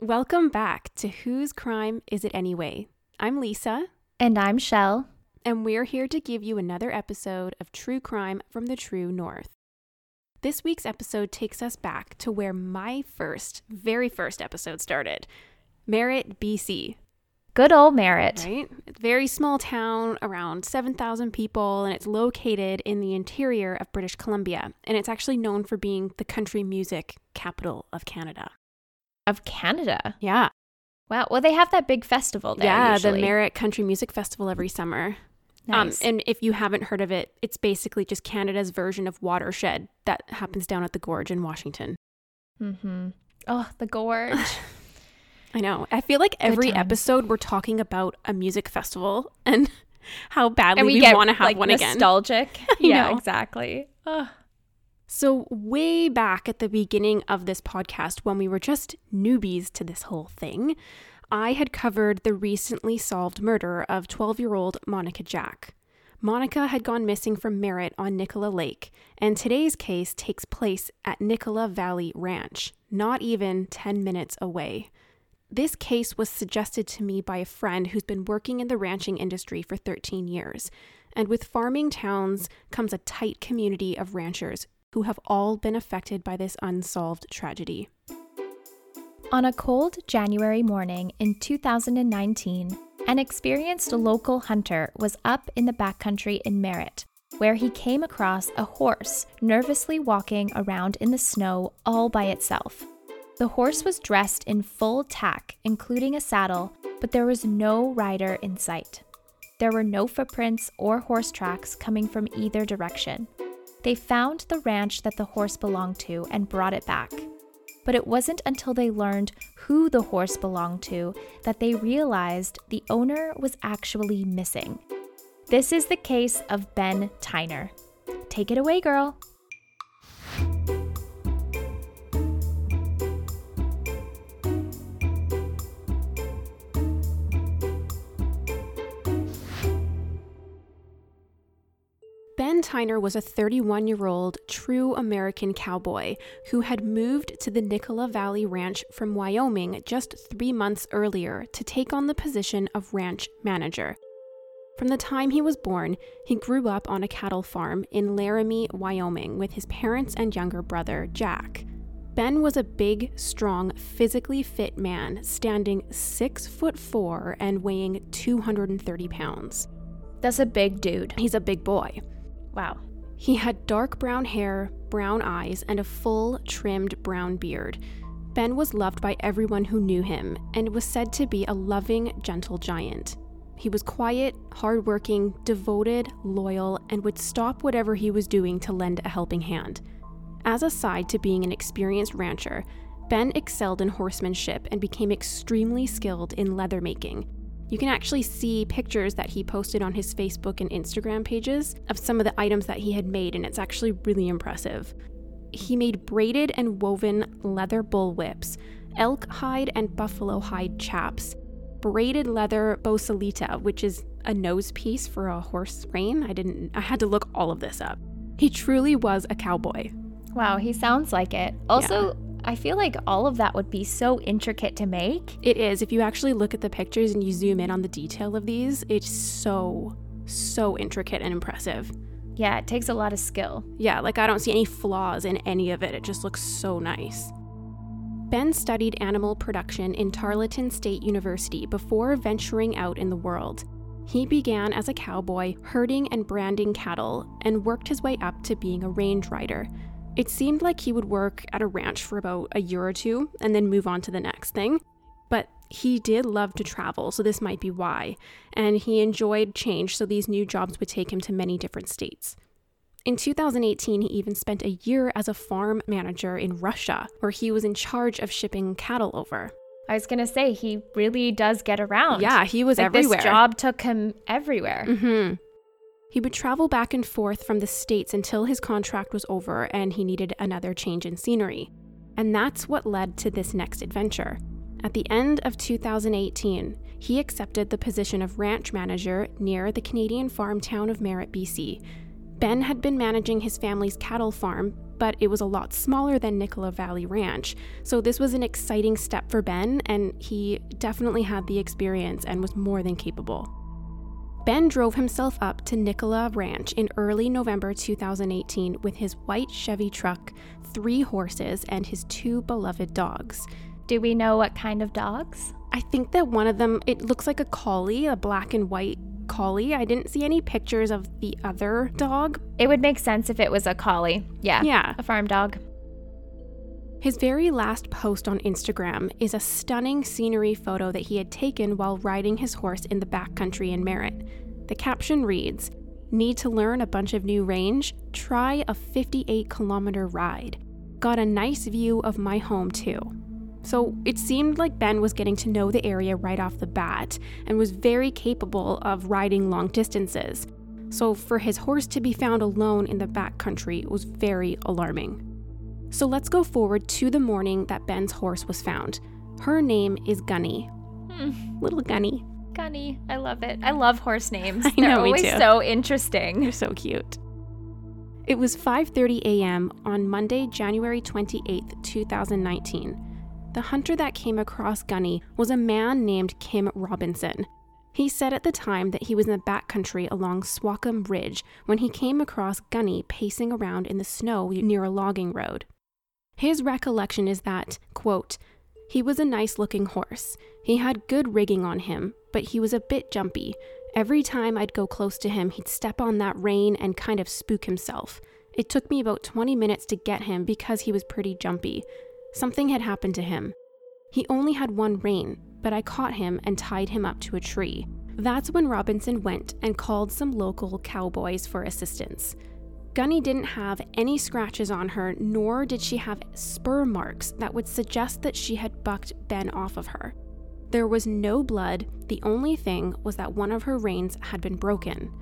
Welcome back to Whose Crime Is It Anyway? I'm Lisa, And I'm Chelle. and we're here to give you another episode of True Crime from the True North. This week's episode takes us back to where my first, very first episode started Merritt, BC. Good old Merritt. Right? It's a very small town, around 7,000 people, and it's located in the interior of British Columbia. And it's actually known for being the country music capital of Canada. Of Canada. Yeah. Wow. Well, they have that big festival there. yeah, usually. the Merritt Country Music Festival every summer. Nice. Um, and if you haven't heard of it, it's basically just Canada's version of Watershed that happens down at the Gorge in Washington. mm-hmm. Oh, the gorge. I know. I feel like every times. episode we're talking about a music festival and how badly and we, we, want to have like, one again. nostalgic. Yeah, know. exactly. Ugh. So, way back at the beginning of this podcast, when we were just newbies to this whole thing, I had covered the recently solved murder of 12 year old Monica Jack. Monica had gone missing from Merritt on Nicola Lake, and today's case takes place at Nicola Valley Ranch, not even 10 minutes away. This case was suggested to me by a friend who's been working in the ranching industry for 13 years. And with farming towns comes a tight community of ranchers who have all been affected by this unsolved tragedy. On a cold January morning in 2019, an experienced local hunter was up in the backcountry in Merritt, where he came across a horse nervously walking around in the snow all by itself. The horse was dressed in full tack, including a saddle, but there was no rider in sight. There were no footprints or horse tracks coming from either direction. They found the ranch that the horse belonged to and brought it back. But it wasn't until they learned who the horse belonged to that they realized the owner was actually missing. This is the case of Ben Tyner. Take it away, girl. Ben Tyner was a 31 year old true American cowboy who had moved to the Nicola Valley Ranch from Wyoming just three months earlier to take on the position of ranch manager. From the time he was born, he grew up on a cattle farm in Laramie, Wyoming, with his parents and younger brother, Jack. Ben was a big, strong, physically fit man, standing six foot four and weighing 230 pounds. That's a big dude. He's a big boy. Wow. He had dark brown hair, brown eyes, and a full, trimmed brown beard. Ben was loved by everyone who knew him and was said to be a loving, gentle giant. He was quiet, hardworking, devoted, loyal, and would stop whatever he was doing to lend a helping hand. As a side to being an experienced rancher, Ben excelled in horsemanship and became extremely skilled in leather making. You can actually see pictures that he posted on his Facebook and Instagram pages of some of the items that he had made, and it's actually really impressive. He made braided and woven leather bull whips, elk hide and buffalo hide chaps, braided leather bosalito, which is a nose piece for a horse rein. I didn't I had to look all of this up. He truly was a cowboy. Wow, he sounds like it. Also, I feel like all of that would be so intricate to make. It is. If you actually look at the pictures and you zoom in on the detail of these, it's so, so intricate and impressive. Yeah, it takes a lot of skill. Yeah, like I don't see any flaws in any of it. It just looks so nice. Ben studied animal production in Tarleton State University before venturing out in the world. He began as a cowboy, herding and branding cattle, and worked his way up to being a range rider. It seemed like he would work at a ranch for about a year or two and then move on to the next thing. But he did love to travel, so this might be why. And he enjoyed change, so these new jobs would take him to many different states. In 2018, he even spent a year as a farm manager in Russia, where he was in charge of shipping cattle over. I was gonna say he really does get around. Yeah, he was like everywhere. This job took him everywhere. hmm He would travel back and forth from the States until his contract was over and he needed another change in scenery. And that's what led to this next adventure. At the end of 2018, he accepted the position of ranch manager near the Canadian farm town of Merritt, BC. Ben had been managing his family's cattle farm but it was a lot smaller than Nicola Valley Ranch. So this was an exciting step for Ben, and he definitely had the experience and was more than capable. Ben drove himself up to Nicola Ranch in early November 2018 with his white Chevy truck, three horses, and his two beloved dogs. Do we know what kind of dogs? I think that one of them, it looks like a collie, a black and white collie. I didn't see any pictures of the other dog. It would make sense if it was a collie. Yeah. Yeah. A farm dog. His very last post on Instagram is a stunning scenery photo that he had taken while riding his horse in the backcountry in Merritt. The caption reads Need to learn a bunch of new range? Try a 58 kilometer ride. Got a nice view of my home too. So it seemed like Ben was getting to know the area right off the bat and was very capable of riding long distances. So for his horse to be found alone in the backcountry was very alarming. So let's go forward to the morning that Ben's horse was found. Her name is Gunny. Hmm. Little Gunny. Gunny. I love it. I love horse names. I They're know, me always too. so interesting. They're so cute. It was 5:30 a.m. on Monday, January 28th, 2019. The hunter that came across Gunny was a man named Kim Robinson. He said at the time that he was in the backcountry along Swakum Ridge when he came across Gunny pacing around in the snow near a logging road. His recollection is that, quote, he was a nice looking horse. He had good rigging on him, but he was a bit jumpy. Every time I'd go close to him, he'd step on that rein and kind of spook himself. It took me about 20 minutes to get him because he was pretty jumpy. Something had happened to him. He only had one rein, but I caught him and tied him up to a tree. That's when Robinson went and called some local cowboys for assistance. Gunny didn't have any scratches on her, nor did she have spur marks that would suggest that she had bucked Ben off of her. There was no blood, the only thing was that one of her reins had been broken.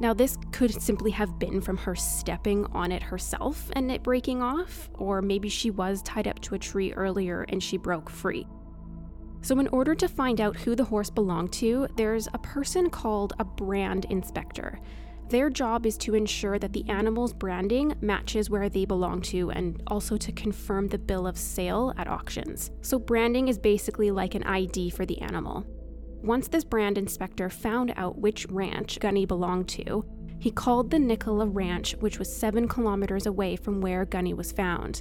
Now, this could simply have been from her stepping on it herself and it breaking off, or maybe she was tied up to a tree earlier and she broke free. So, in order to find out who the horse belonged to, there's a person called a brand inspector. Their job is to ensure that the animal's branding matches where they belong to and also to confirm the bill of sale at auctions. So, branding is basically like an ID for the animal. Once this brand inspector found out which ranch Gunny belonged to, he called the Nicola Ranch, which was seven kilometers away from where Gunny was found.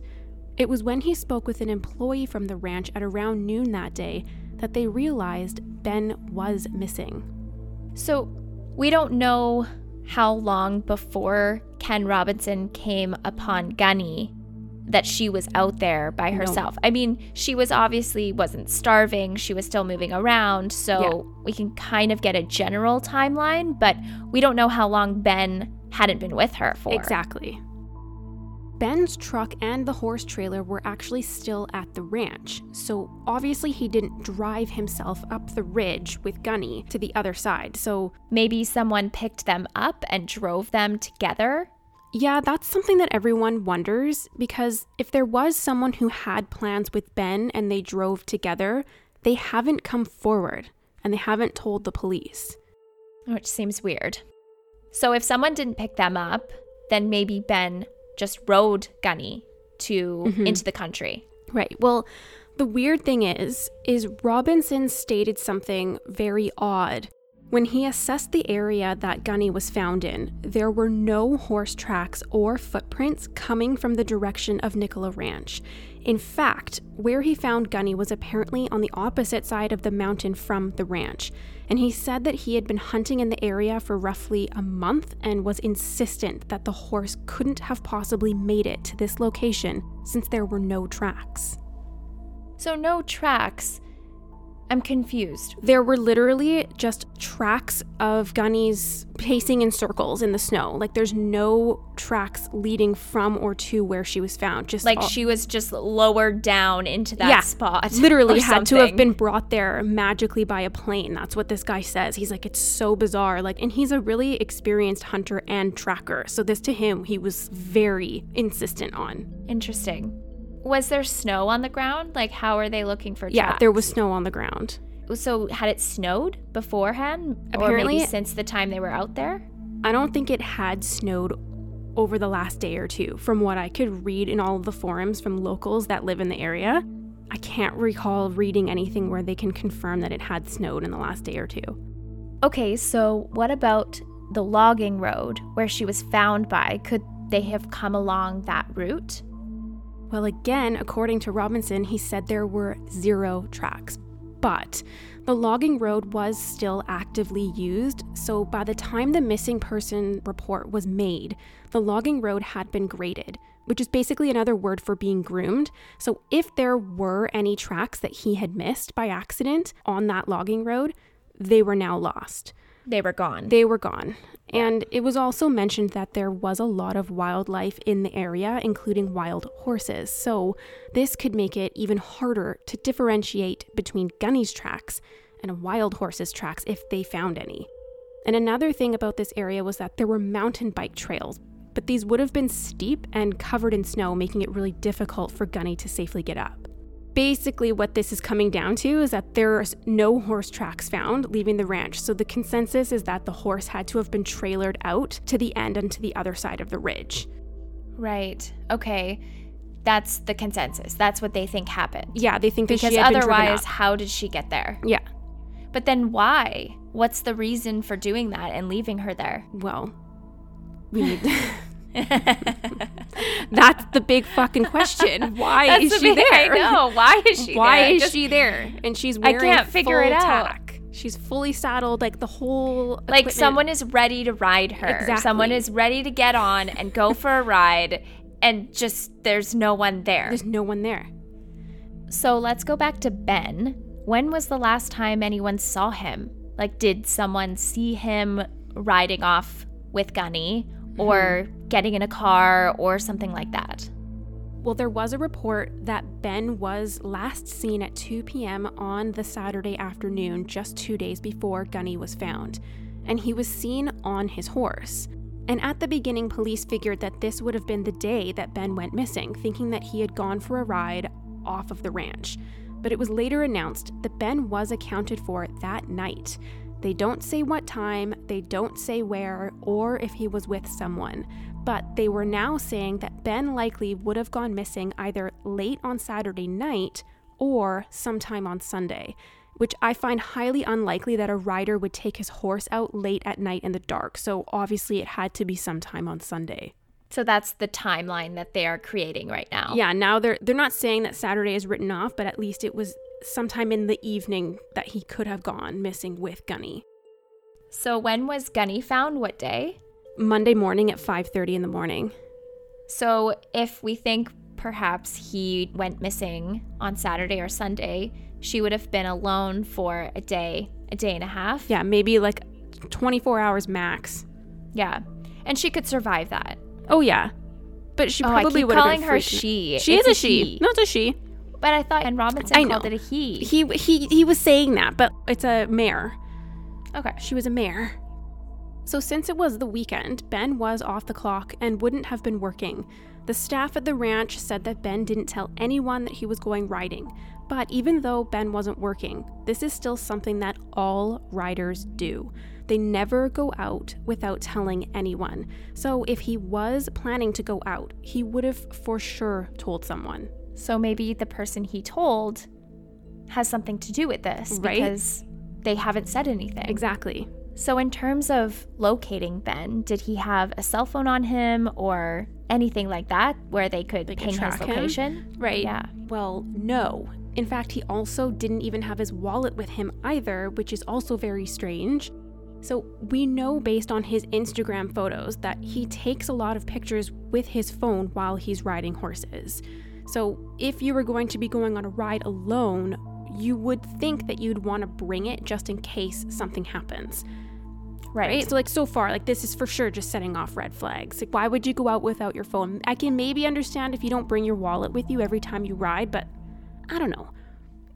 It was when he spoke with an employee from the ranch at around noon that day that they realized Ben was missing. So, we don't know how long before Ken Robinson came upon Gunny that she was out there by No. herself. I mean, she was obviously wasn't starving, she was still moving around, so Yeah. we can kind of get a general timeline, but we don't know how long Ben hadn't been with her for. Exactly. Ben's truck and the horse trailer were actually still at the ranch, so obviously he didn't drive himself up the ridge with Gunny to the other side. So, Maybe someone picked them up and drove them together. yeah, that's something that everyone wonders because if there was someone who had plans with Ben and they drove together, they haven't come forward and they haven't told the police. which seems weird. So if someone didn't pick them up, then maybe Ben just rode Gunny to Mhm. into the country. Right. Well, the weird thing is is Robinson stated something very odd. When he assessed the area that Gunny was found in, there were no horse tracks or footprints coming from the direction of Nicola Ranch. In fact, where he found Gunny was apparently on the opposite side of the mountain from the ranch. And he said that he had been hunting in the area for roughly a month and was insistent that the horse couldn't have possibly made it to this location since there were no tracks. So no tracks. I'm confused. There were literally just tracks of Gunny's pacing in circles in the snow. Like there's no tracks leading from or to where she was found. Just Like all- she was just lowered down into that Yeah, spot. literally had to have been brought there magically by a plane. That's what this guy says. He's like, it's so bizarre. Like, and he's a really experienced hunter and tracker. So this to him, he was very insistent on. interesting. Was there snow on the ground? Like how are they looking for Yeah, tracks? there was snow on the ground. So had it snowed beforehand? or Apparently- maybe since the time they were out there? I don't think it had snowed over the last day or two, from what I could read in all of the forums from locals that live in the area. I can't recall reading anything where they can confirm that it had snowed in the last day or two. Okay, so what about the logging road where she was found by? Could they have come along that route? Well, again, according to Robinson, he said there were zero tracks. But the logging road was still actively used, so by the time the missing person report was made, the logging road had been graded, which is basically another word for being groomed. So if there were any tracks that he had missed by accident on that logging road, they were now lost. They were gone. They were gone. And it was also mentioned that there was a lot of wildlife in the area, including wild horses. So this could make it even harder to differentiate between Gunny's tracks and a wild horse's tracks if they found any. And another thing about this area was that there were mountain bike trails, but these would have been steep and covered in snow, making it really difficult for Gunny to safely get up. Basically, what this is coming down to is that there's no horse tracks found leaving the ranch. So the consensus is that the horse had to have been trailered out to the end and to the other side of the ridge. Right. Okay. That's the consensus. That's what they think happened. Yeah, they think Because she had been otherwise, how did she get there? Yeah. But then why? What's the reason for doing that and leaving her there? Well, we need. That's the big fucking question. Why That's is the she big- there? I know. Why is she Why there? is Just- she there? And she's I can't figure it full out. tack. She's fully saddled, like the whole. Like equipment- someone is ready to ride her. Exactly. Someone is ready to get on and go for a ride, and just there's no one there. There's no one there. So let's go back to Ben. When was the last time anyone saw him? Like, did someone see him riding off with Gunny or mm-hmm. Getting in a car or something like that? Well, there was a report that Ben was last seen at 2 p.m. on the Saturday afternoon, just two days before Gunny was found, and he was seen on his horse. And at the beginning, police figured that this would have been the day that Ben went missing, thinking that he had gone for a ride off of the ranch. But it was later announced that Ben was accounted for that night. They don't say what time, they don't say where, or if he was with someone. But they were now saying that Ben likely would have gone missing either late on Saturday night or sometime on Sunday, which I find highly unlikely that a rider would take his horse out late at night in the dark. So obviously it had to be sometime on Sunday. So that's the timeline that they are creating right now. Yeah, now they're they're not saying that Saturday is written off, but at least it was sometime in the evening that he could have gone missing with Gunny. So when was Gunny found? What day? Monday morning at 5:30 in the morning. So if we think perhaps he went missing on Saturday or Sunday, she would have been alone for a day, a day and a half. Yeah, maybe like 24 hours max. Yeah. And she could survive that. Oh yeah. But she Oh, probably keep would have calling been her she. She It's is a she. he. No, it's a she. But I thought and Robinson I called know. it a he. He he he was saying that, but it's a mare. Okay. She was a mare. So, since it was the weekend, Ben was off the clock and wouldn't have been working. The staff at the ranch said that Ben didn't tell anyone that he was going riding. But even though Ben wasn't working, this is still something that all riders do. They never go out without telling anyone. So, if he was planning to go out, he would have for sure told someone. So maybe the person he told has something to do with this Right. because they haven't said anything. Exactly. So, in terms of locating Ben, did he have a cell phone on him or anything like that where they could They could ping his track him? location? Right. Yeah. Well, no. In fact, he also didn't even have his wallet with him either, which is also very strange. So, we know based on his Instagram photos that he takes a lot of pictures with his phone while he's riding horses. So, if you were going to be going on a ride alone, you would think that you'd want to bring it just in case something happens. Right. So like so far, like this is for sure just setting off red flags. Like why would you go out without your phone? I can maybe understand if you don't bring your wallet with you every time you ride, but I don't know.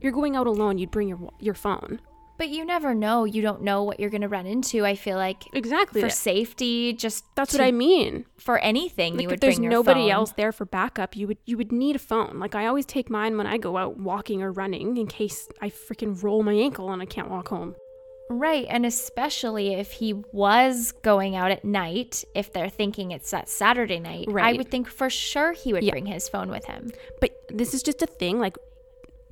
You're going out alone, you'd bring your your phone. But you never know. You don't know what you're going to run into. I feel like Exactly. for that- safety, just that's to- what I mean. For anything, Like you would there's bring your nobody phone. else there for backup, you would you would need a phone. Like I always take mine when I go out walking or running in case I freaking roll my ankle and I can't walk home. Right. And especially if he was going out at night, if they're thinking it's that Saturday night, Right. I would think for sure he would Yeah. bring his phone with him. But this is just a thing. Like,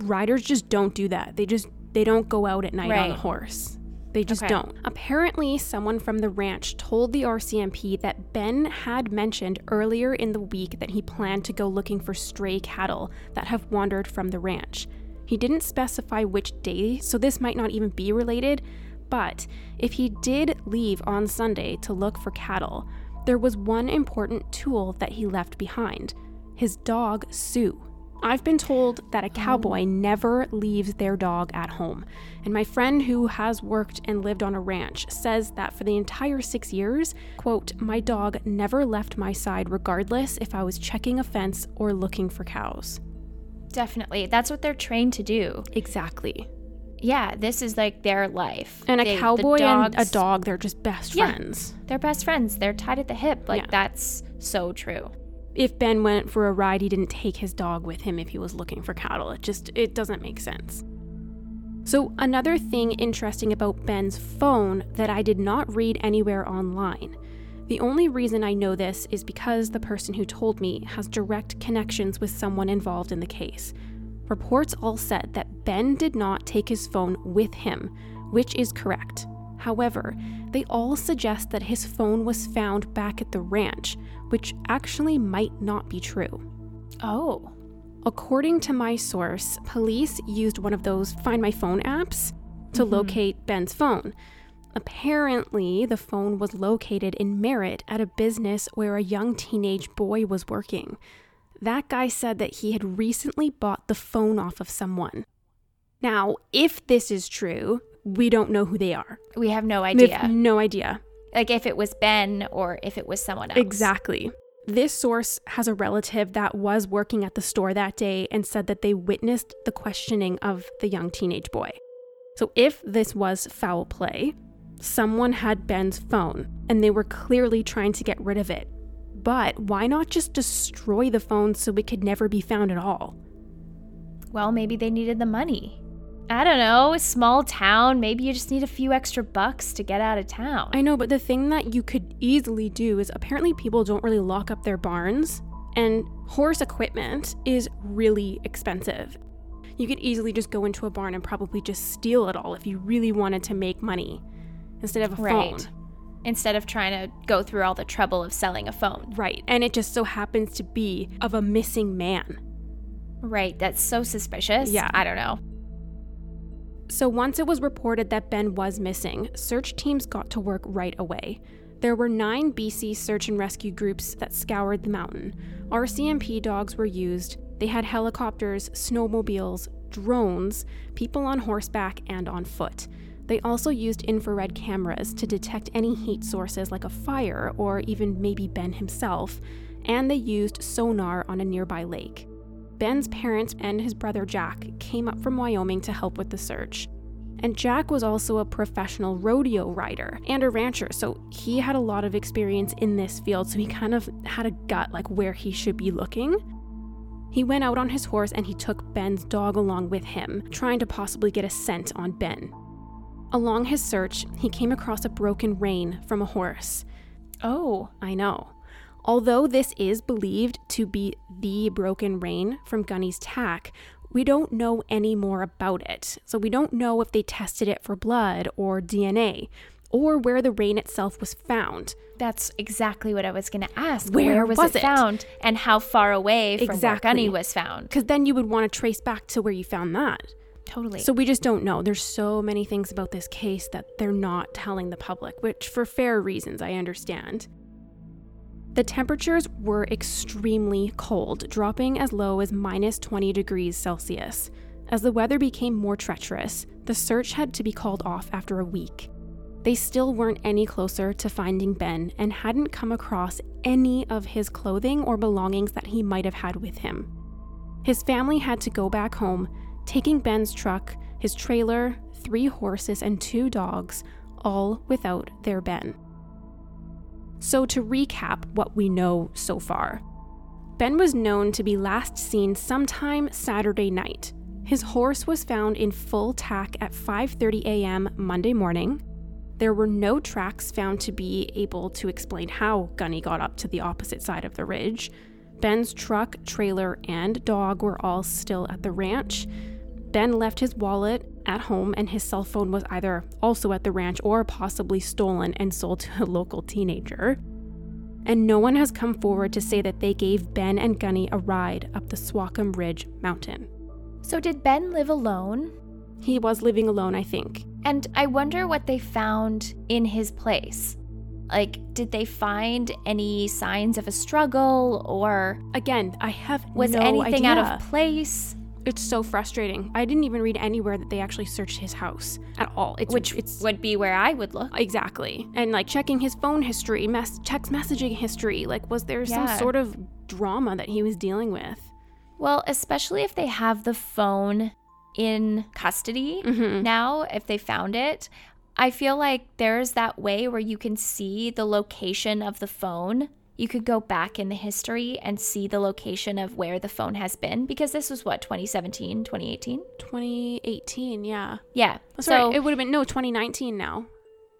riders just don't do that. They just they don't go out at night on a horse. They just Okay. don't. Apparently, someone from the ranch told the RCMP that Ben had mentioned earlier in the week that he planned to go looking for stray cattle that have wandered from the ranch. He didn't specify which day, so this might not even be related. But if he did leave on Sunday to look for cattle, there was one important tool that he left behind his dog, Sue. I've been told that a cowboy oh. never leaves their dog at home. And my friend who has worked and lived on a ranch says that for the entire six years, quote, my dog never left my side regardless if I was checking a fence or looking for cows. Definitely. That's what they're trained to do. Exactly. Yeah, this is like their life. And a They- the cowboy and a dog, they're just best Yeah. friends. They're best friends. They're tied at the hip. Like Yeah. that's so true. If Ben went for a ride, he didn't take his dog with him if he was looking for cattle. It just it doesn't make sense. So another thing interesting about Ben's phone that I did not read anywhere online. The only reason I know this is because the person who told me has direct connections with someone involved in the case. Reports all said that Ben did not take his phone with him, which is correct. However, they all suggest that his phone was found back at the ranch, which actually might not be true. Oh. According to my source, police used one of those Find My Phone apps to mm-hmm. locate Ben's phone. Apparently, the phone was located in Merritt at a business where a young teenage boy was working. That guy said that he had recently bought the phone off of someone. Now, if this is true, we don't know who they are. We have no We have idea. no idea. Like if it was Ben or if it was someone else. Exactly. This source has a relative that was working at the store that day and said that they witnessed the questioning of the young teenage boy. So, if this was foul play, someone had Ben's phone and they were clearly trying to get rid of it. But why not just destroy the phone so it could never be found at all? Well, maybe they needed the money. I don't know, a small town, maybe you just need a few extra bucks to get out of town. I know, but the thing that you could easily do is apparently people don't really lock up their barns, and horse equipment is really expensive. You could easily just go into a barn and probably just steal it all if you really wanted to make money instead of a Right. phone. Instead of trying to go through all the trouble of selling a phone. Right. And it just so happens to be of a missing man. Right, that's so suspicious. Yeah. I don't know. So once it was reported that Ben was missing, search teams got to work right away. There were nine BC search and rescue groups that scoured the mountain. RCMP dogs were used. They had helicopters, snowmobiles, drones, people on horseback and on foot. They also used infrared cameras to detect any heat sources like a fire or even maybe Ben himself, and they used sonar on a nearby lake. Ben's parents and his brother Jack came up from Wyoming to help with the search. And Jack was also a professional rodeo rider and a rancher, so he had a lot of experience in this field, so he kind of had a gut like where he should be looking. He went out on his horse and he took Ben's dog along with him, trying to possibly get a scent on Ben. Along his search, he came across a broken rein from a horse. Oh, I know. Although this is believed to be the broken rein from Gunny's tack, we don't know any more about it. So we don't know if they tested it for blood or DNA, or where the rein itself was found. that's exactly what I was going to ask. Where was, was it found and how far away from Exactly. where Gunny was found? Because then you would want to trace back to where you found that. Totally. So we just don't know. There's so many things about this case that they're not telling the public, which for fair reasons I understand. The temperatures were extremely cold, dropping as low as minus 20 degrees Celsius. As the weather became more treacherous, the search had to be called off after a week. They still weren't any closer to finding Ben and hadn't come across any of his clothing or belongings that he might have had with him. His family had to go back home, taking Ben's truck, his trailer, three horses, and two dogs, all without their Ben. So, to recap what we know so far Ben was known to be last seen sometime Saturday night. His horse was found in full tack at 5:30 a.m. Monday morning. There were no tracks found to be able to explain how Gunny got up to the opposite side of the ridge. Ben's truck, trailer, and dog were all still at the ranch. Ben left his wallet at home and his cell phone was either also at the ranch or possibly stolen and sold to a local teenager. And no one has come forward to say that they gave Ben and Gunny a ride up the Swakum Ridge mountain. So, did Ben live alone? He was living alone, I think. And I wonder what they found in his place. Like, did they find any signs of a struggle or Again, I have was no anything out of place? It's so frustrating. I didn't even read anywhere that they actually searched his house at all. It's, Which it's would be where I would look. exactly and like checking his phone history, mess checks messaging history. Like, was there some sort of drama that he was dealing with? Well, especially if they have the phone in custody Mm-hmm. now, if they found it, I feel like there's that way where you can see the location of the phone. You could go back in the history and see the location of where the phone has been because this was what, 2017, 2018? 2018, yeah. Yeah. So it would have been no 2019 now.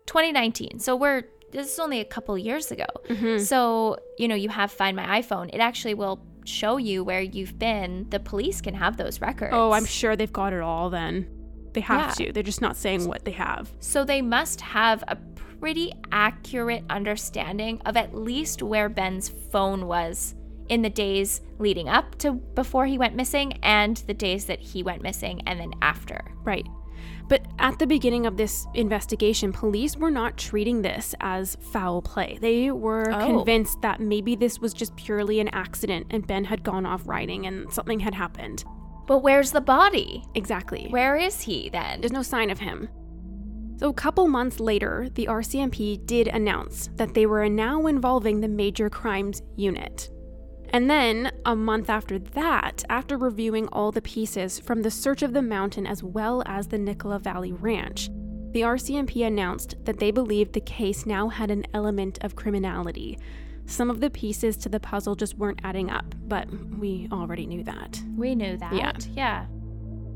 2019. So we're this is only a couple years ago. Mm-hmm. So, you know, you have Find My iPhone. It actually will show you where you've been. The police can have those records. Oh, I'm sure they've got it all then. They have Yeah. to. They're just not saying what they have. So they must have a pretty accurate understanding of at least where Ben's phone was in the days leading up to before he went missing and the days that he went missing and then after. Right. But at the beginning of this investigation, police were not treating this as foul play. They were Oh. convinced that maybe this was just purely an accident and Ben had gone off riding and something had happened. But where's the body? Exactly. Where is he then? There's no sign of him. So, a couple months later, the RCMP did announce that they were now involving the Major Crimes Unit. And then, a month after that, after reviewing all the pieces from the search of the mountain as well as the Nicola Valley Ranch, the RCMP announced that they believed the case now had an element of criminality. Some of the pieces to the puzzle just weren't adding up, but we already knew that. we knew that. Yeah. Yeah.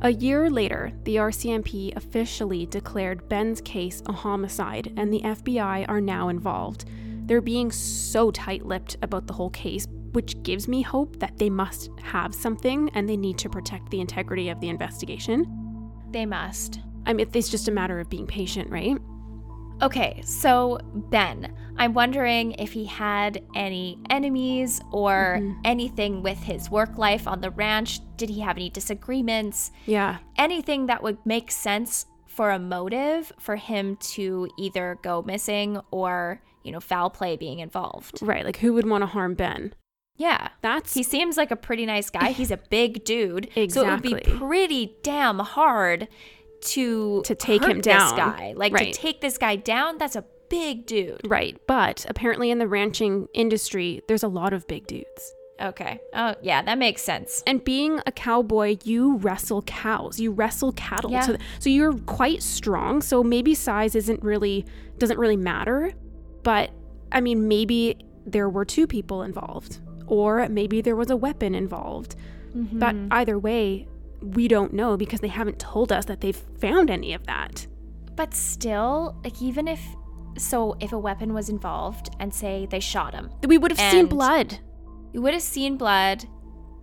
A year later, the RCMP officially declared Ben's case a homicide, and the FBI are now involved. They're being so tight lipped about the whole case, which gives me hope that they must have something and they need to protect the integrity of the investigation. They must. I mean, it's just a matter of being patient, right? Okay, so Ben, I'm wondering if he had any enemies or Mhm. anything with his work life on the ranch. Did he have any disagreements? Yeah. Anything that would make sense for a motive for him to either go missing or, you know, foul play being involved. Right. Like, who would want to harm Ben? Yeah. That's He seems like a pretty nice guy. He's a big dude. Exactly. So it would be pretty damn hard to To take him down. This guy. Like Right. to take this guy down, that's a big dude. right. But apparently, in the ranching industry, there's a lot of big dudes. Okay. Oh, yeah, that makes sense. And being a cowboy, you wrestle cows, you wrestle cattle. Yeah. So, so you're quite strong. So maybe size isn't really doesn't really matter. But I mean, maybe there were two people involved, or maybe there was a weapon involved. But Mm-hmm. either way, we don't know because they haven't told us that they've found any of that. But still, like even if so if a weapon was involved and say they shot him, We would have seen blood. We would have seen blood.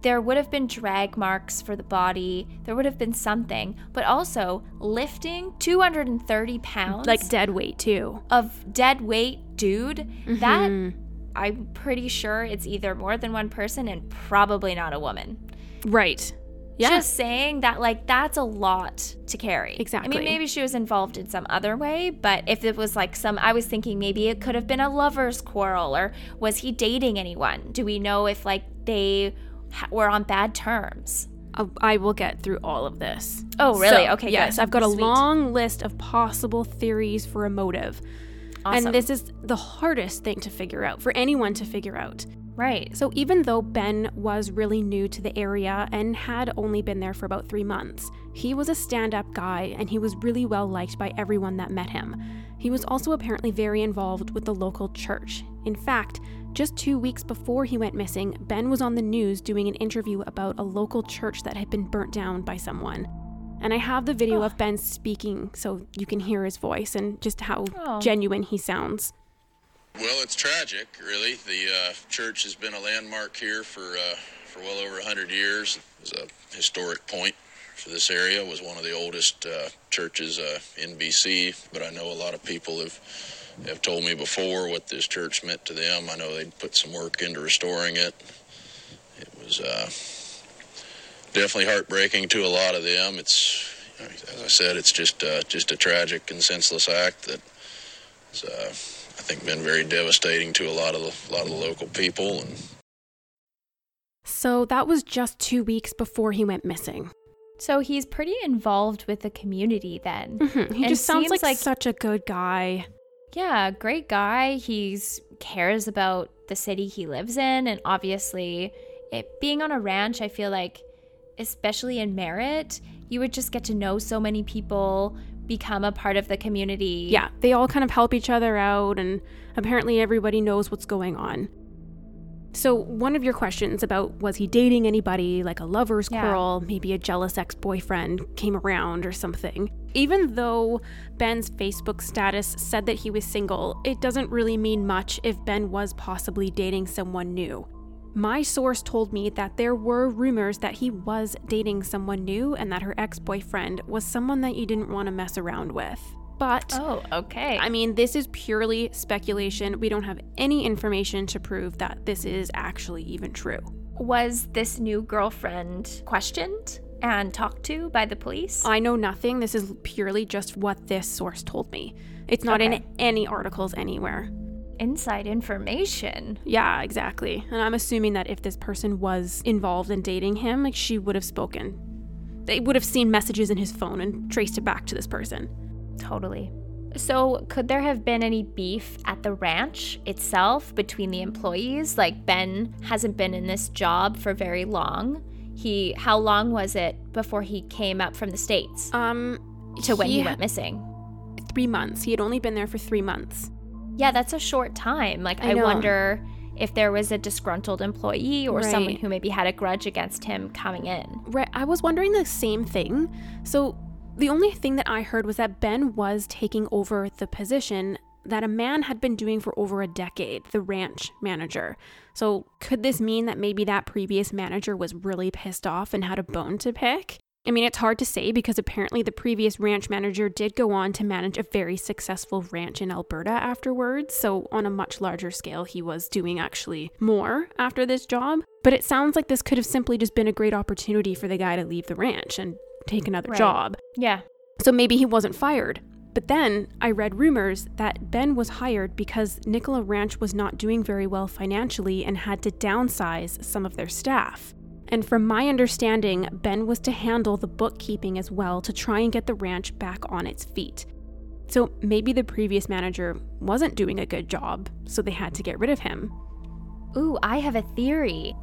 There would have been drag marks for the body. There would have been something. But also, lifting 230 pounds Like dead weight too. of dead weight dude, that Mhm. I'm pretty sure it's either more than one person and probably not a woman. Right. Yeah. Just saying that, like, that's a lot to carry. Exactly. I mean, maybe she was involved in some other way, but if it was like some, I was thinking maybe it could have been a lover's quarrel or was he dating anyone? Do we know if, like, they ha- were on bad terms? Uh, I will get through all of this. Oh, really? So, Okay, Yes, good. I've got a Sweet. long list of possible theories for a motive. Awesome. And this is the hardest thing to figure out for anyone to figure out. Right. So even though Ben was really new to the area and had only been there for about three months, he was a stand up guy and he was really well liked by everyone that met him. He was also apparently very involved with the local church. In fact, just two weeks before he went missing, Ben was on the news doing an interview about a local church that had been burnt down by someone. And I have the video Oh. of Ben speaking so you can hear his voice and just how Oh. genuine he sounds. Well, it's tragic, really. The uh, church has been a landmark here for uh, for well over 100 years. It was a historic point for this area. It was one of the oldest uh, churches uh, in BC. But I know a lot of people have have told me before what this church meant to them. I know they put some work into restoring it. It was uh, definitely heartbreaking to a lot of them. It's as I said, it's just uh, just a tragic and senseless act that. I think been very devastating to a lot of the, a lot of the local people and So that was just two weeks before he went missing. So he's pretty involved with the community then. Mhm, He And just sounds like, like- such a good guy. Yeah, great guy. He's cares about the city he lives in and obviously it being on a ranch, I feel like especially in Merritt, you would just get to know so many people, become a part of the community. Yeah, they all kind of help each other out, and apparently everybody knows what's going on. So, one of your questions about was he dating anybody, like a lover's Yeah. quarrel, maybe a jealous ex boyfriend came around or something. Even though Ben's Facebook status said that he was single, it doesn't really mean much if Ben was possibly dating someone new. My source told me that there were rumors that he was dating someone new and that her ex boyfriend was someone that you didn't want to mess around with. But Oh, okay. I mean, this is purely speculation. We don't have any information to prove that this is actually even true. was this new girlfriend questioned and talked to by the police? I know nothing. This is purely just what this source told me. It's not in any articles anywhere. Inside information. Yeah, exactly. And I'm assuming that if this person was involved in dating him, like she would have spoken. They would have seen messages in his phone and traced it back to this person. Totally. So, could there have been any beef at the ranch itself between the employees? Like Ben hasn't been in this job for very long. He how long was it before he came up from the states Um, to when he, he went missing? three months. He had only been there for three months. Yeah, that's a short time. Like I I, wonder if there was a disgruntled employee or someone who maybe had a grudge against him coming in. Right. I was wondering the same thing. So the only thing that I heard was that Ben was taking over the position that a man had been doing for over a decade, the ranch manager. So could this mean that maybe that previous manager was really pissed off and had a bone to pick? I mean, it's hard to say because apparently the previous ranch manager did go on to manage a very successful ranch in Alberta afterwards. So, on a much larger scale, he was doing actually more after this job. But it sounds like this could have simply just been a great opportunity for the guy to leave the ranch and take another Right. job. Yeah. So maybe he wasn't fired. But then I read rumors that Ben was hired because Nicola Ranch was not doing very well financially and had to downsize some of their staff. And from my understanding, Ben was to handle the bookkeeping as well to try and get the ranch back on its feet. So maybe the previous manager wasn't doing a good job, so they had to get rid of him. Ooh, I have a theory.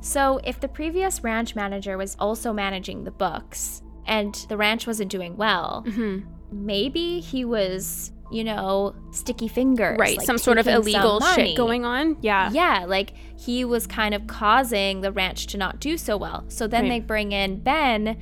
So, if the previous ranch manager was also managing the books and the ranch wasn't doing well, hmm maybe he was, you know, sticky fingers. Right, like some sort of illegal shit going on. Yeah. Yeah, like he was kind of causing the ranch to not do so well. So then Right. they bring in Ben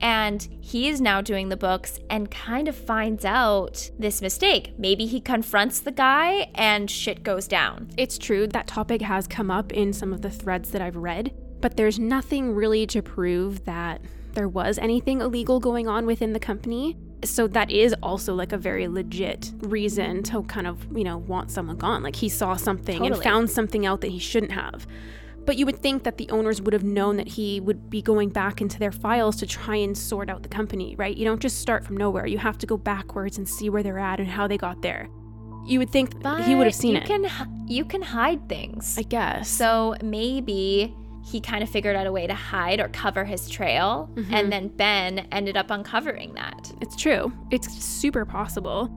and he is now doing the books and kind of finds out this mistake. Maybe he confronts the guy and shit goes down. It's true that topic has come up in some of the threads that I've read, but there's nothing really to prove that there was anything illegal going on within the company. So that is also like a very legit reason to kind of, you know, want someone gone. Like he saw something and found something out that he shouldn't have. But you would think that the owners would have known that he would be going back into their files to try and sort out the company, right? You don't just start from nowhere. You have to go backwards and see where they're at and how they got there. You would think But he would have seen you it. Can, you can hide things. I guess. So maybe he kind of figured out a way to hide or cover his trail, Mhm. and then Ben ended up uncovering that. It's true. It's super possible.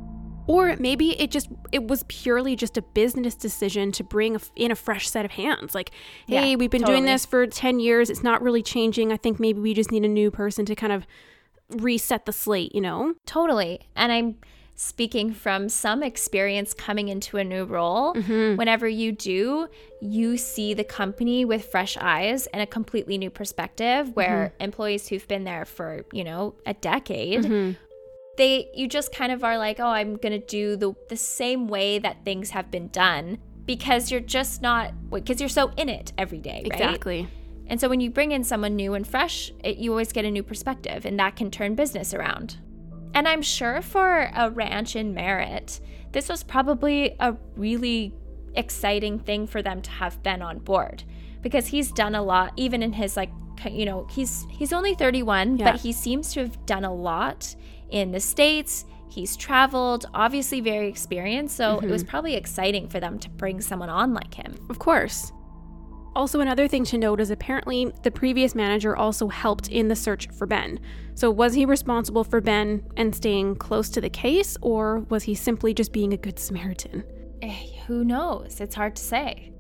Or maybe it just it was purely just a business decision to bring in a fresh set of hands. Like, hey, Yeah, we've been totally. doing this for 10 years. It's not really changing. I think maybe we just need a new person to kind of reset the slate, you know? Totally. And I'm speaking from some experience coming into a new role. Mm-hmm. Whenever you do, you see the company with fresh eyes and a completely new perspective where Mm-hmm. employees who've been there for, you know, a decade, they you just kind of are like, "Oh, I'm going to do the the same way that things have been done." Because you're just not, because you're so in it every day, right? Exactly. And so when you bring in someone new and fresh, it, you always get a new perspective, and that can turn business around. And I'm sure for a ranch in Merritt, this was probably a really exciting thing for them to have Ben on board because he's done a lot, even in his like, you know, he's he's only 31, Yeah. but he seems to have done a lot in the states. He's traveled, obviously very experienced, so it was mm-hmm. probably exciting for them to bring someone on like him. Of course. Also, another thing to note is apparently the previous manager also helped in the search for Ben. So, was he responsible for Ben and staying close to the case, or was he simply just being a good Samaritan? Eh, Who knows? It's hard to say.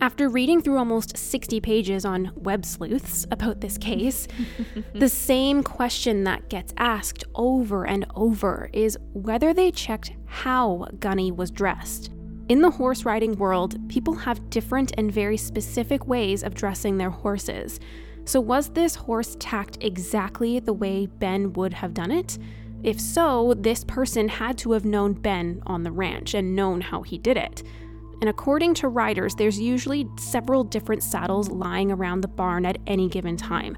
After reading through almost 60 pages on web sleuths about this case, the same question that gets asked over and over is whether they checked how Gunny was dressed. In the horse riding world, people have different and very specific ways of dressing their horses. So, was this horse tacked exactly the way Ben would have done it? If so, this person had to have known Ben on the ranch and known how he did it. And according to riders, there's usually several different saddles lying around the barn at any given time.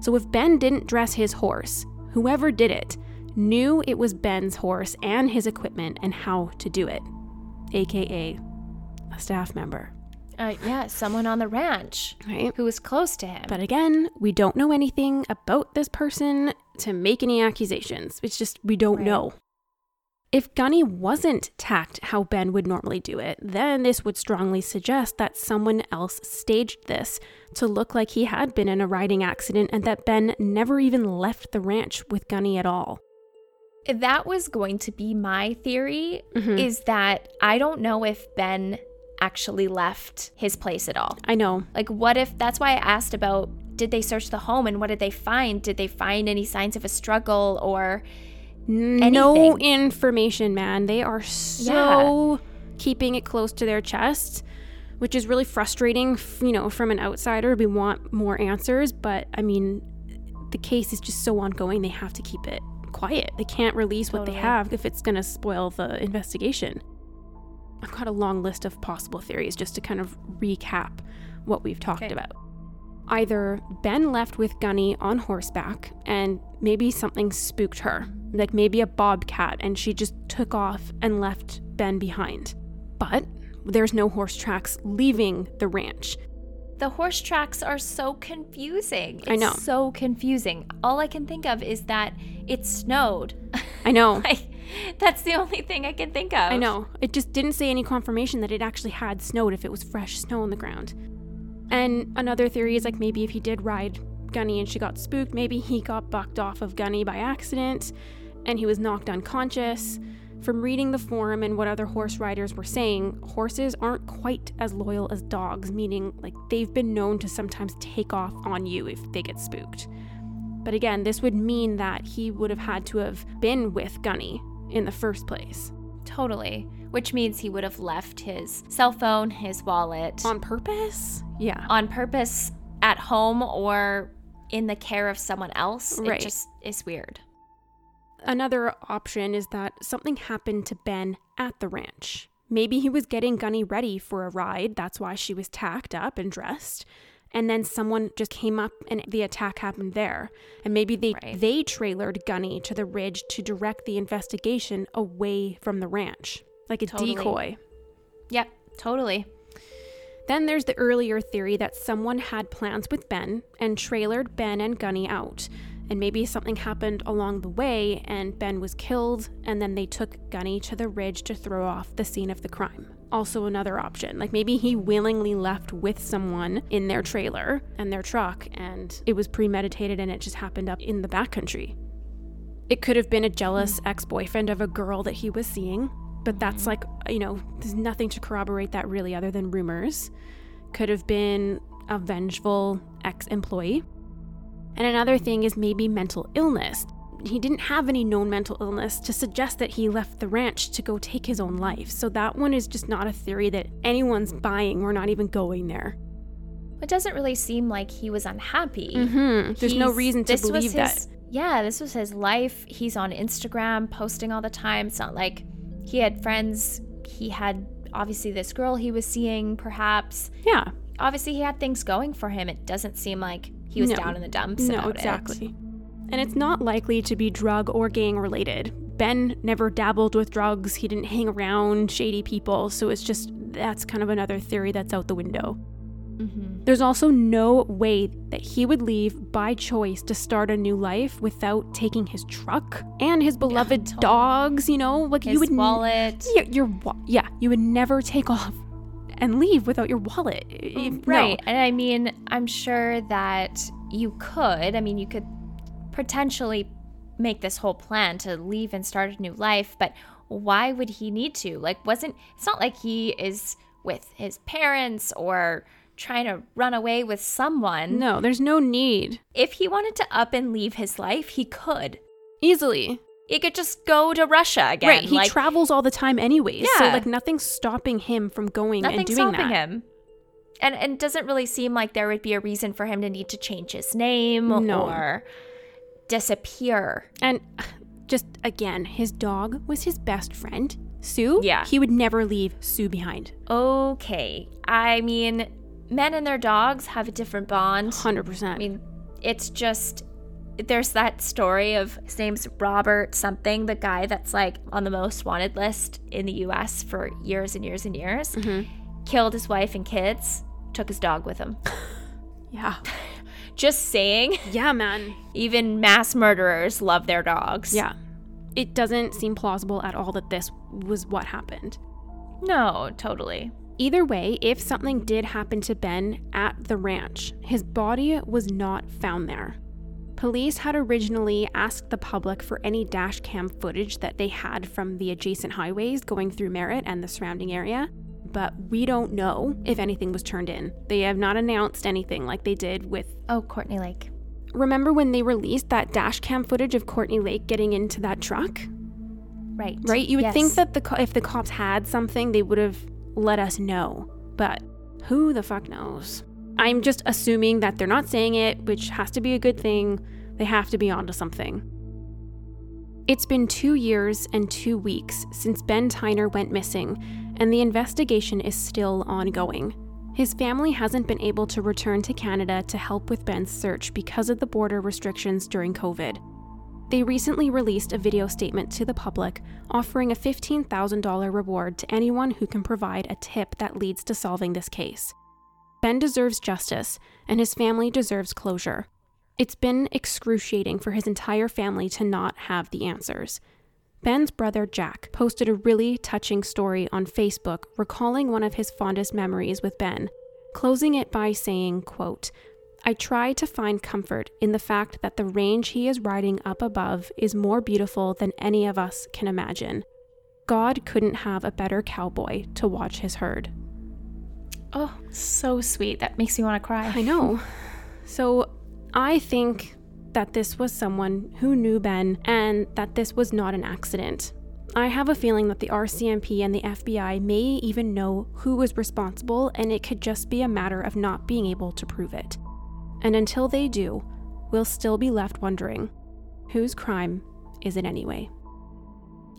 So if Ben didn't dress his horse, whoever did it knew it was Ben's horse and his equipment and how to do it, aka a staff member, Uh, yeah, someone on the ranch right? who was close to him. But again, we don't know anything about this person to make any accusations. It's just we don't Right. know. If Gunny wasn't tacked how Ben would normally do it, then this would strongly suggest that someone else staged this to look like he had been in a riding accident and that Ben never even left the ranch with Gunny at all. That was going to be my theory Mhm. is that I don't know if Ben actually left his place at all. I know. Like, what if that's why I asked about did they search the home and what did they find? Did they find any signs of a struggle or No information, man. They are so keeping it close to their chest, which is really frustrating, you know, from an outsider. We want more answers, but I mean, the case is just so ongoing, they have to keep it quiet. They can't release what they have if it's going to spoil the investigation. I've got a long list of possible theories just to kind of recap what we've talked Okay. about. Either Ben left with Gunny on horseback and maybe something spooked her, like maybe a bobcat, and she just took off and left Ben behind. But there's no horse tracks leaving the ranch. The horse tracks are so confusing. It's I know. so confusing. All I can think of is that it snowed. I know. like that's the only thing I can think of. I know. It just didn't say any confirmation that it actually had snowed if it was fresh snow on the ground. And another theory is like maybe if he did ride Gunny and she got spooked, maybe he got bucked off of Gunny by accident and he was knocked unconscious. From reading the forum and what other horse riders were saying, horses aren't quite as loyal as dogs, meaning like they've been known to sometimes take off on you if they get spooked. But again, this would mean that he would have had to have been with Gunny in the first place. Totally. Which means he would have left his cell phone, his wallet On purpose? Yeah. on purpose at home or in the care of someone else. Right. It just is weird. Another option is that something happened to Ben at the ranch. Maybe he was getting Gunny ready for a ride, that's why she was tacked up and dressed. And then someone just came up and the attack happened there. And maybe they Right. they trailered Gunny to the ridge to direct the investigation away from the ranch, like a Totally. decoy. Yep, totally. Then there's the earlier theory that someone had plans with Ben and trailered Ben and Gunny out. And maybe something happened along the way and Ben was killed, and then they took Gunny to the ridge to throw off the scene of the crime. Also, another option. Like maybe he willingly left with someone in their trailer and their truck, and it was premeditated and it just happened up in the backcountry. It could have been a jealous ex boyfriend of a girl that he was seeing, but that's mm-hmm. like, you know, there's nothing to corroborate that really other than rumors. Could have been a vengeful ex employee. And another thing is maybe mental illness. He didn't have any known mental illness to suggest that he left the ranch to go take his own life. So that one is just not a theory that anyone's buying. We're not even going there. It doesn't really seem like he was unhappy. Mm-hmm. There's no reason to believe that. Yeah, this was his life. He's on Instagram posting all the time. It's not like he had friends. He had obviously this girl he was seeing, perhaps. Yeah. Obviously, he had things going for him. It doesn't seem like he was No. down in the dumps. No, about it. exactly. And it's not likely to be drug or gang related. Ben never dabbled with drugs. He didn't hang around shady people. So it's just that's kind of another theory that's out the window. Mhm. There's also no way that he would leave by choice to start a new life without taking his truck and his beloved dogs, you know? Like His you would n- wallet. Yeah, your wa- yeah, you would never take off and leave without your wallet. If- no. Right. And I mean, I'm sure that you could. I mean, you could potentially make this whole plan to leave and start a new life, but why would he need to? Like, wasn't it's not like he is with his parents or trying to run away with someone. No, there's no need. If he wanted to up and leave his life, he could. Easily. He could just go to Russia again. right. He like, travels all the time anyways. Yeah. So like nothing's stopping him from going and Nothing's doing stopping that. him. And and it doesn't really seem like there would be a reason for him to need to change his name No. or disappear. And just again, his dog was his best friend. Sue? Yeah. He would never leave Sue behind. Okay. I mean, men and their dogs have a different bond. 100%. I mean, it's just there's that story of his name's Robert something, the guy that's like on the most wanted list in the US for years and years and years. Mm-hmm. Killed his wife and kids, took his dog with him. yeah. Just saying, Yeah, man. even mass murderers love their dogs. Yeah. It doesn't seem plausible at all that this was what happened. No, totally. Either way, if something did happen to Ben at the ranch, his body was not found there. Police had originally asked the public for any dash cam footage that they had from the adjacent highways going through Merritt and the surrounding area, but we don't know if anything was turned in. They have not announced anything like they did with. Oh, Courtney Lake. Remember when they released that dash cam footage of Courtney Lake getting into that truck? Right. Right? You would think that the co- if the cops had something, they would have let us know. But who the fuck knows? I'm just assuming that they're not saying it, which has to be a good thing. They have to be onto something. It's been two years and two weeks since Ben Tyner went missing, and the investigation is still ongoing. His family hasn't been able to return to Canada to help with Ben's search because of the border restrictions during COVID. They recently released a video statement to the public offering a $15,000 reward to anyone who can provide a tip that leads to solving this case. Ben deserves justice, and his family deserves closure. It's been excruciating for his entire family to not have the answers. Ben's brother Jack posted a really touching story on Facebook recalling one of his fondest memories with Ben, closing it by saying, quote, I try to find comfort in the fact that the range he is riding up above is more beautiful than any of us can imagine. God couldn't have a better cowboy to watch his herd. Oh, so sweet. That makes me want to cry. I know. So I think that this was someone who knew Ben and that this was not an accident. I have a feeling that the RCMP and the FBI may even know who was responsible, and it could just be a matter of not being able to prove it. And until they do, we'll still be left wondering whose crime is it anyway?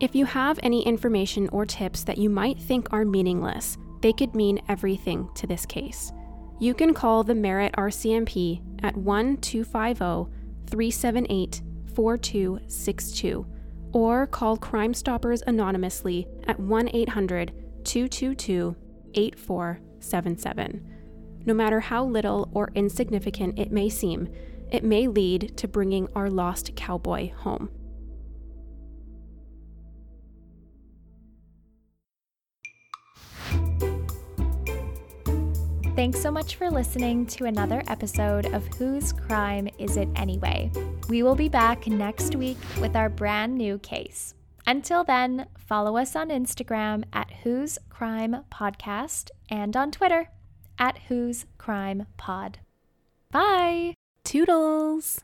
If you have any information or tips that you might think are meaningless, they could mean everything to this case. You can call the Merritt RCMP at 1 250 378 4262 or call Crime Stoppers anonymously at 1 800 222 8477. No matter how little or insignificant it may seem, it may lead to bringing our lost cowboy home. Thanks so much for listening to another episode of Whose Crime Is It Anyway? We will be back next week with our brand new case. Until then, follow us on Instagram at Whose Crime Podcast and on Twitter at Whose Crime Pod. Bye! Toodles!